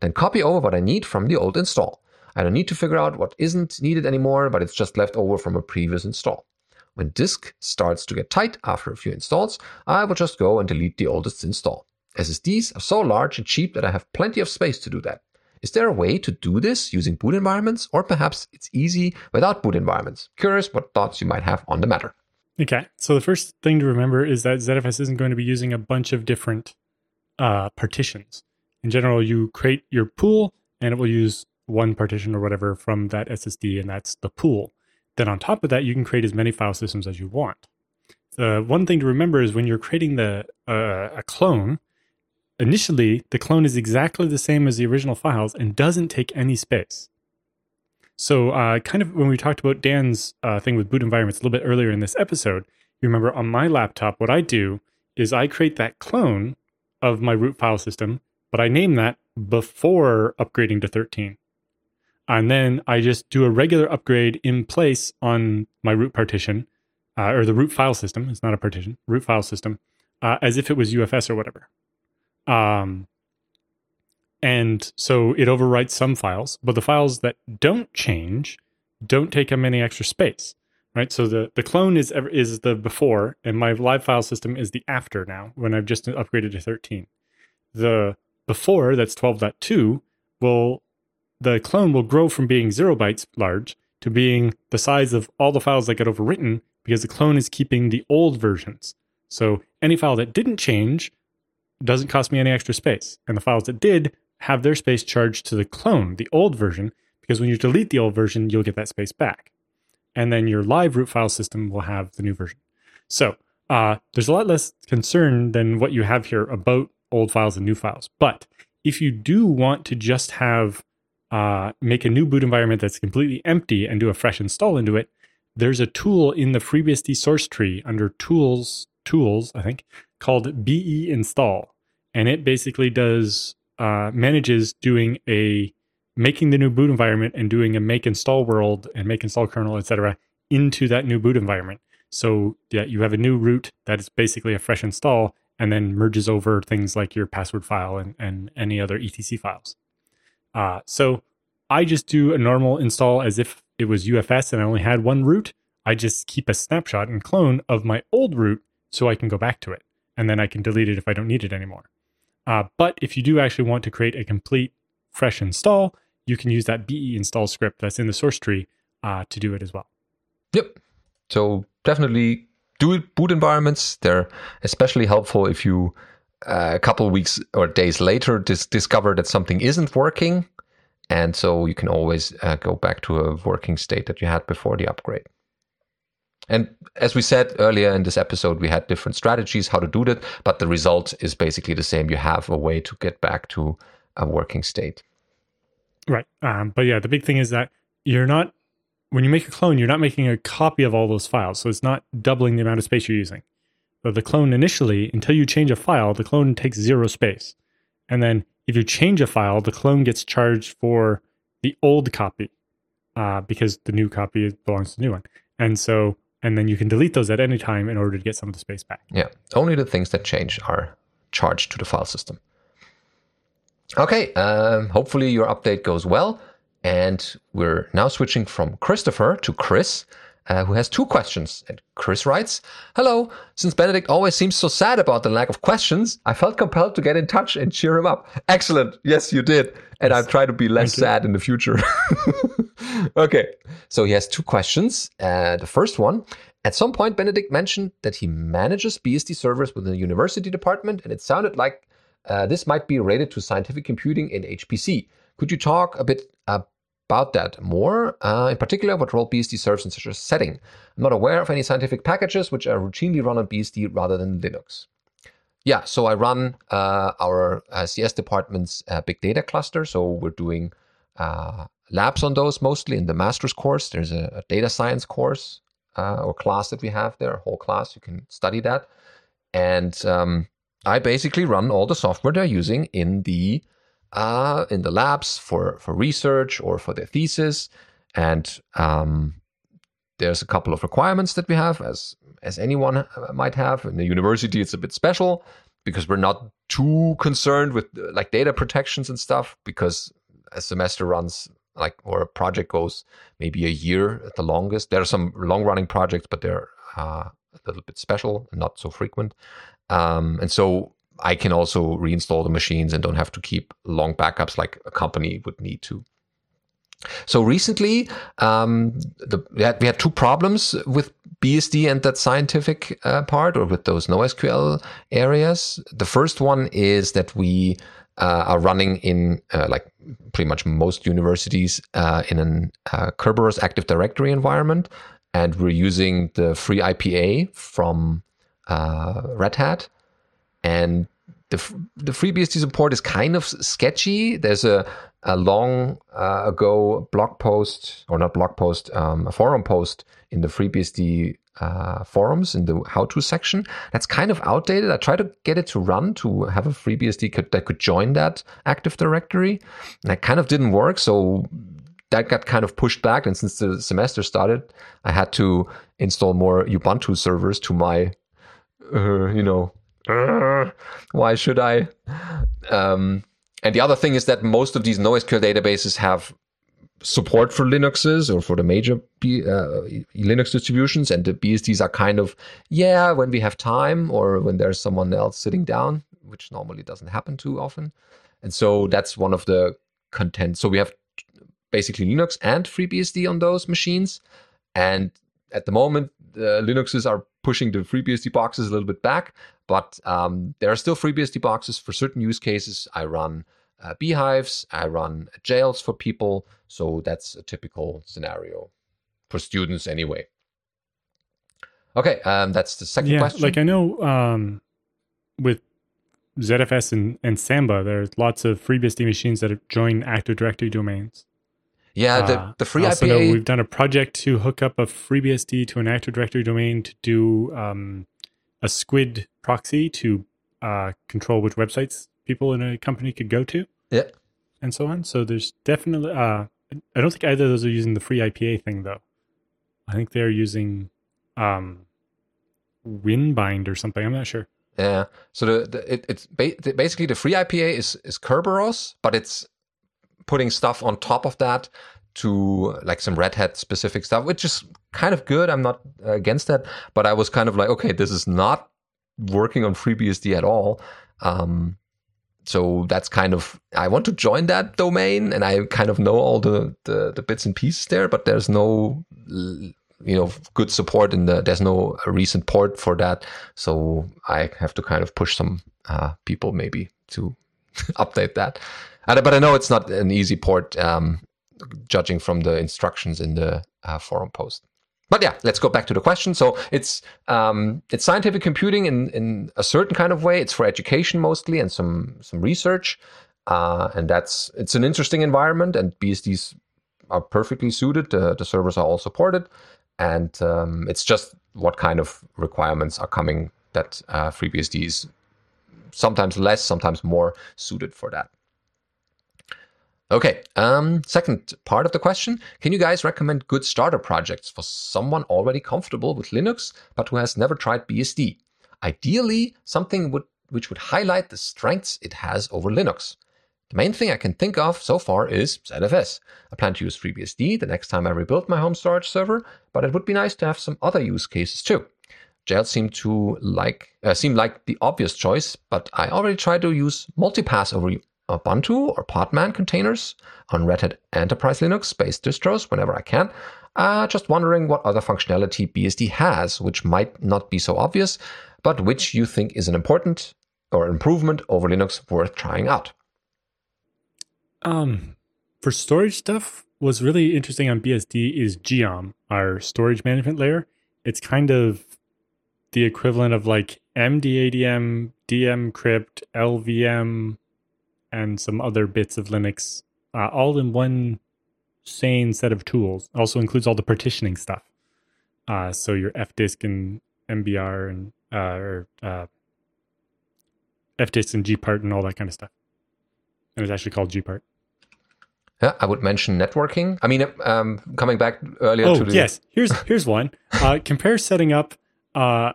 Then copy over what I need from the old install. I don't need to figure out what isn't needed anymore, but it's just left over from a previous install. When disk starts to get tight after a few installs, I will just go and delete the oldest install. SSDs are so large and cheap that I have plenty of space to do that. Is there a way to do this using boot environments, or perhaps it's easy without boot environments? Curious what thoughts you might have on the matter. Okay, so the first thing to remember is that ZFS isn't going to be using a bunch of different uh, partitions. In general, you create your pool and it will use one partition or whatever from that SSD, and that's the pool. Then on top of that, you can create as many file systems as you want. The one thing to remember is when you're creating the uh, a clone, initially the clone is exactly the same as the original files and doesn't take any space. So, uh, kind of when we talked about Dan's uh, thing with boot environments a little bit earlier in this episode, you remember on my laptop, what I do is I create that clone of my root file system, but I name that before upgrading to 13. And then I just do a regular upgrade in place on my root partition, uh, or the root file system. It's not a partition, root file system, uh, as if it was UFS or whatever. Um, and so it overwrites some files, but the files that don't change don't take up any extra space, right? So the, the clone is is the before, and my live file system is the after now when I've just upgraded to 13. The before, that's 12.2, will the clone will grow from being zero bytes large to being the size of all the files that get overwritten because the clone is keeping the old versions. So any file that didn't change doesn't cost me any extra space. And the files that did have their space charged to the clone, the old version, because when you delete the old version, you'll get that space back. And then your live root file system will have the new version. So uh, there's a lot less concern than what you have here about old files and new files. But if you do want to just have uh, make a new boot environment that's completely empty and do a fresh install into it, there's a tool in the FreeBSD source tree under tools, tools, I think, called BE install. And it basically does, uh, manages doing a, making the new boot environment and doing a make install world and make install kernel, etc., into that new boot environment. So yeah, you have a new root that is basically a fresh install and then merges over things like your password file and, and any other etc files. Uh, so I just do a normal install as if it was UFS and I only had one root. I just keep a snapshot and clone of my old root so I can go back to it. And then I can delete it if I don't need it anymore. Uh, but if you do actually want to create a complete fresh install, you can use that BE install script that's in the source tree uh, to do it as well. Yep. So definitely do it boot environments. They're especially helpful if you uh, a couple weeks or days later dis- discover that something isn't working and so you can always uh, go back to a working state that you had before the upgrade and as we said earlier in this episode we had different strategies how to do that but the result is basically the same. You have a way to get back to a working state. Right. Um, but yeah the big thing is that you're not when you make a clone you're not making a copy of all those files. So it's not doubling the amount of space you're using. Uh, the clone initially, until you change a file, the clone takes zero space. And then if you change a file, the clone gets charged for the old copy uh, because the new copy belongs to the new one. And so, and then you can delete those at any time in order to get some of the space back. Yeah, only the things that change are charged to the file system. Okay, um, hopefully your update goes well. And we're now switching from Christopher to Chris, uh, who has two questions. And Chris writes Hello, since Benedict always seems so sad about the lack of questions, I felt compelled to get in touch and cheer him up. Excellent. Yes, you did. And I'll try to be less sad in the future. okay, so he has two questions. Uh, the first one at some point, Benedict mentioned that he manages BSD servers within the university department, and it sounded like uh, this might be related to scientific computing in HPC. Could you talk a bit about that more, uh, in particular what role BSD serves in such a setting. I'm not aware of any scientific packages which are routinely run on BSD rather than Linux. Yeah, so I run uh, our uh, CS department's uh, big data cluster. So we're doing uh, labs on those mostly in the master's course. There's a, a data science course uh, or class that we have there, a whole class. You can study that. And um, I basically run all the software they're using in the uh, in the labs for for research or for their thesis, and um, there's a couple of requirements that we have, as as anyone uh, might have. In the university, it's a bit special because we're not too concerned with uh, like data protections and stuff because a semester runs like or a project goes maybe a year at the longest. There are some long running projects, but they're uh, a little bit special not so frequent. Um, and so I can also reinstall the machines and don't have to keep long backups like a company would need to. So recently, um, the, we, had, we had two problems with BSD and that scientific uh, part, or with those NoSQL areas. The first one is that we uh, are running in uh, like pretty much most universities uh, in an uh, Kerberos Active Directory environment, and we're using the FreeIPA from uh, Red Hat and the the FreeBSD support is kind of sketchy. There's a a long uh, ago blog post or not blog post, um, a forum post in the FreeBSD uh, forums in the how-to section. That's kind of outdated. I tried to get it to run to have a FreeBSD could, that could join that Active Directory, and that kind of didn't work. So that got kind of pushed back. And since the semester started, I had to install more Ubuntu servers to my, uh, you know, why should I? Um, and the other thing is that most of these NoSQL databases have support for Linuxes or for the major B, uh, Linux distributions, and the BSDs are kind of yeah when we have time or when there's someone else sitting down, which normally doesn't happen too often. And so that's one of the content. So we have basically Linux and FreeBSD on those machines, and at the moment, the Linuxes are pushing the FreeBSD boxes a little bit back, but um, there are still FreeBSD boxes for certain use cases. I run uh, bhyves, I run jails for people, so that's a typical scenario for students anyway. Okay, um, that's the second yeah, question. Like I know um, with ZFS and, and Samba, there's lots of FreeBSD machines that join Active Directory domains. Yeah, the, uh, the free also IPA. Know we've done a project to hook up a FreeBSD to an Active Directory domain to do um, a Squid proxy to uh, control which websites people in a company could go to. Yeah. And so on. So there's definitely. Uh, I don't think either of those are using the FreeIPA thing though. I think they're using um, Winbind or something. I'm not sure. Yeah. So the, the it, it's ba- basically the FreeIPA is is Kerberos, but it's putting stuff on top of that to like some Red Hat specific stuff, which is kind of good. I'm not against that, but I was kind of like, okay, this is not working on FreeBSD at all. Um, so that's kind of I want to join that domain, and I kind of know all the, the, the bits and pieces there, but there's no you know good support in the there's no recent port for that, so I have to kind of push some uh, people maybe to update that. but I know it's not an easy port, um, judging from the instructions in the uh, forum post. But yeah, let's go back to the question. So it's um, it's scientific computing in, in a certain kind of way. It's for education mostly and some some research, uh, and that's it's an interesting environment. And BSDs are perfectly suited. The, the servers are all supported, and um, it's just what kind of requirements are coming that uh, FreeBSD is sometimes less, sometimes more suited for that. Okay, um, second part of the question. Can you guys recommend good starter projects for someone already comfortable with Linux but who has never tried BSD? Ideally, something would, which would highlight the strengths it has over Linux. The main thing I can think of so far is ZFS. I plan to use FreeBSD the next time I rebuild my home storage server, but it would be nice to have some other use cases too. Jail seemed to like uh, seemed like the obvious choice, but I already tried to use multipass over Ubuntu or Podman containers on Red Hat Enterprise Linux based distros whenever I can. Uh, just wondering what other functionality BSD has, which might not be so obvious, but which you think is an important or improvement over Linux worth trying out. Um, for storage stuff, what's really interesting on BSD is Geom, our storage management layer. It's kind of the equivalent of like MDADM, dmcrypt, LVM, and some other bits of Linux, uh, all in one sane set of tools. Also includes all the partitioning stuff. Uh, so your fdisk and MBR and uh, or uh, fdisk and gpart and all that kind of stuff. And it's actually called gpart. Yeah, I would mention networking. I mean, um, coming back earlier oh, to the yes, here's here's one. Uh, compare setting up uh,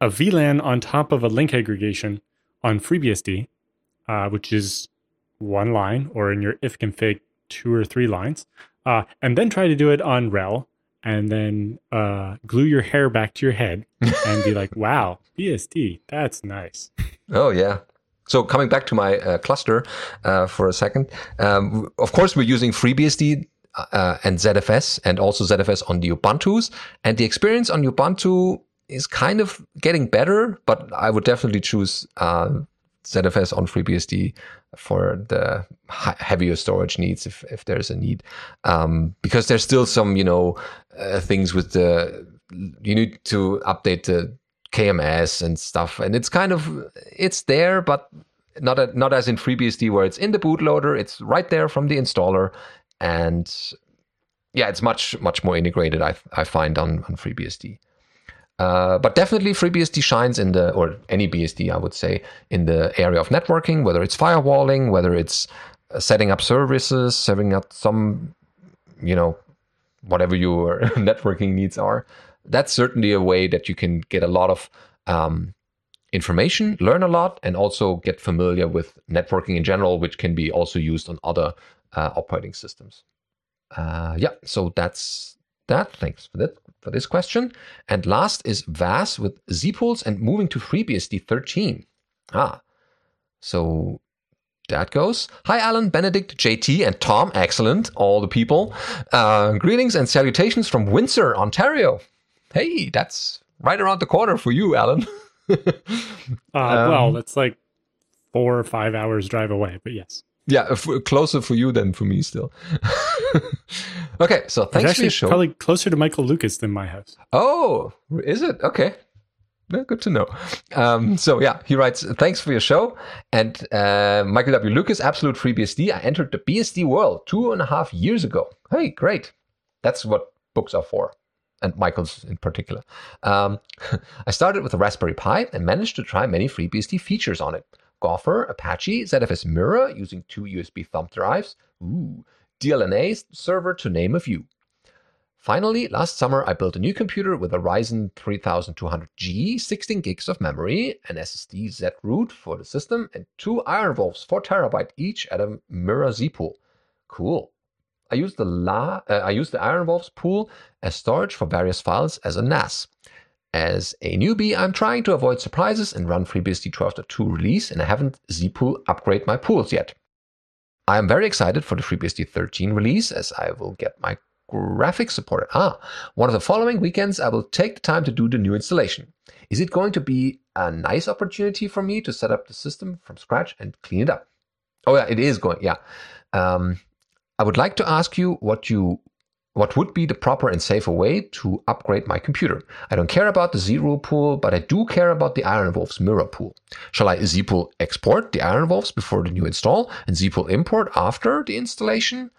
a VLAN on top of a link aggregation on FreeBSD, uh, which is one line, or in your ifconfig, two or three lines, uh, and then try to do it on RHEL, and then uh, glue your hair back to your head and be like, "Wow, BSD, that's nice." Oh yeah, so coming back to my uh, cluster uh, for a second, um, of course we're using FreeBSD uh, and ZFS and also ZFS on the Ubuntu's, and the experience on Ubuntu is kind of getting better, but I would definitely choose uh, ZFS on FreeBSD for the heavier storage needs if, if there's a need, um, because there's still some you know uh, things with the you need to update the KMS and stuff. And it's kind of it's there, but not a, not as in FreeBSD where it's in the bootloader. It's right there from the installer, and yeah, it's much much more integrated. I I find on on FreeBSD. Uh, but definitely FreeBSD shines in the, or any BSD, I would say, in the area of networking, whether it's firewalling, whether it's uh, setting up services, setting up some, you know, whatever your networking needs are that's certainly a way that you can get a lot of um, information, learn a lot, and also get familiar with networking in general, which can be also used on other uh, operating systems. Uh, yeah, so that's that. Thanks for that for this question. And last is VAS with zpools and moving to FreeBSD 13. Ah, so that goes. Hi, Allan, Benedict, JT, and Tom. Excellent, all the people. Uh, greetings and salutations from Windsor, Ontario hey, that's right around the corner for you, Allan. uh, um, well, that's like four or five hours drive away, but yes. Yeah, f- closer for you than for me still. okay, so thanks actually for your show. Probably closer to Michael Lucas than my house. Oh, is it? Okay. good to know. Um, so yeah, he writes, thanks for your show. And uh, Michael W. Lucas, Absolute FreeBSD. I entered the BSD world two and a half years ago. Hey, great. That's what books are for and Michael's in particular. Um, I started with a Raspberry Pi and managed to try many FreeBSD features on it. Gopher, Apache, ZFS Mirror using two USB thumb drives, ooh, DLNA server to name a few. Finally, last summer I built a new computer with a Ryzen 3200G, 16 gigs of memory, an SSD Z root for the system, and two Iron Wolves 4 terabyte each at a Mirror zpool. Cool. I use the La, uh, I use the Iron Wolves pool as storage for various files as a NAS. As a newbie, I'm trying to avoid surprises and run FreeBSD 12.2 release, and I haven't zpool upgrade my pools yet. I am very excited for the FreeBSD 13 release, as I will get my graphics supported. Ah, one of the following weekends, I will take the time to do the new installation. Is it going to be a nice opportunity for me to set up the system from scratch and clean it up? Oh yeah, it is going. Yeah, um, I would like to ask you what you what would be the proper and safer way to upgrade my computer? I don't care about the zero pool, but I do care about the Iron Wolves mirror pool. Shall I zpool export the Iron Wolves before the new install and zpool import after the installation?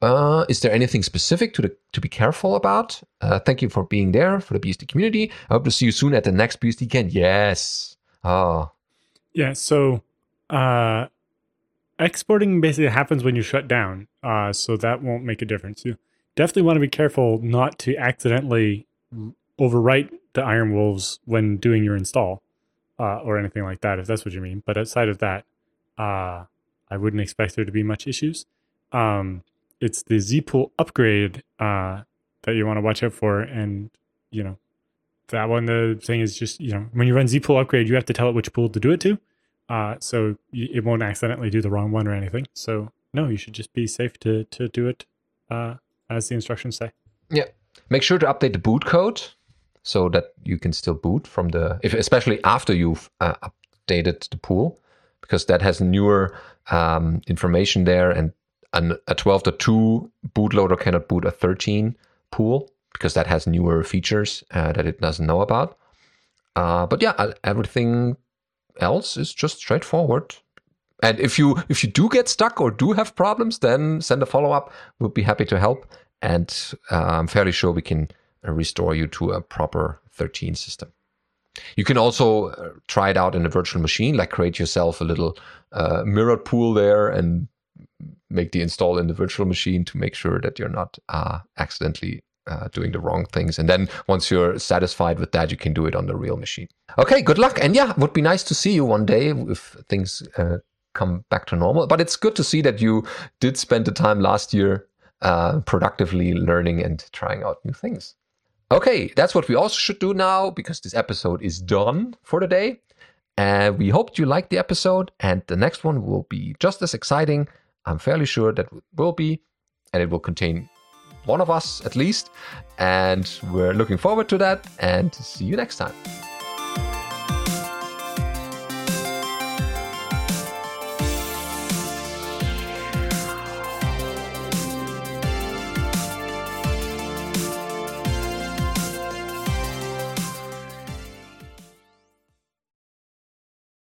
Uh, is there anything specific to the to be careful about? Uh, thank you for being there for the BSD community. I hope to see you soon at the next BSDCan. Yes. Oh. Yeah. So, uh, exporting basically happens when you shut down. Uh, so that won't make a difference. You definitely want to be careful not to accidentally overwrite the Iron Wolves when doing your install, uh, or anything like that, if that's what you mean. But outside of that, uh, I wouldn't expect there to be much issues. Um, it's the zpool upgrade uh, that you want to watch out for, and you know that one. The thing is just you know when you run zpool upgrade, you have to tell it which pool to do it to, uh, so it won't accidentally do the wrong one or anything. So no, you should just be safe to to do it uh, as the instructions say. Yeah, make sure to update the boot code so that you can still boot from the, if, especially after you've uh, updated the pool, because that has newer um, information there and an, a 12.2 bootloader cannot boot a 13 pool because that has newer features uh, that it doesn't know about. Uh, but yeah, everything else is just straightforward. And if you if you do get stuck or do have problems, then send a follow up. We'll be happy to help, and uh, I'm fairly sure we can uh, restore you to a proper 13 system. You can also uh, try it out in a virtual machine, like create yourself a little uh, mirrored pool there and make the install in the virtual machine to make sure that you're not uh, accidentally uh, doing the wrong things. And then once you're satisfied with that, you can do it on the real machine. Okay, good luck. And yeah, would be nice to see you one day if things come back to normal. But it's good to see that you did spend the time last year uh, productively learning and trying out new things. Okay, that's what we also should do now because this episode is done for the day. And we hope you liked the episode, and the next one will be just as exciting. I'm fairly sure that will be, and it will contain one of us at least. And we're looking forward to that, and see you next time.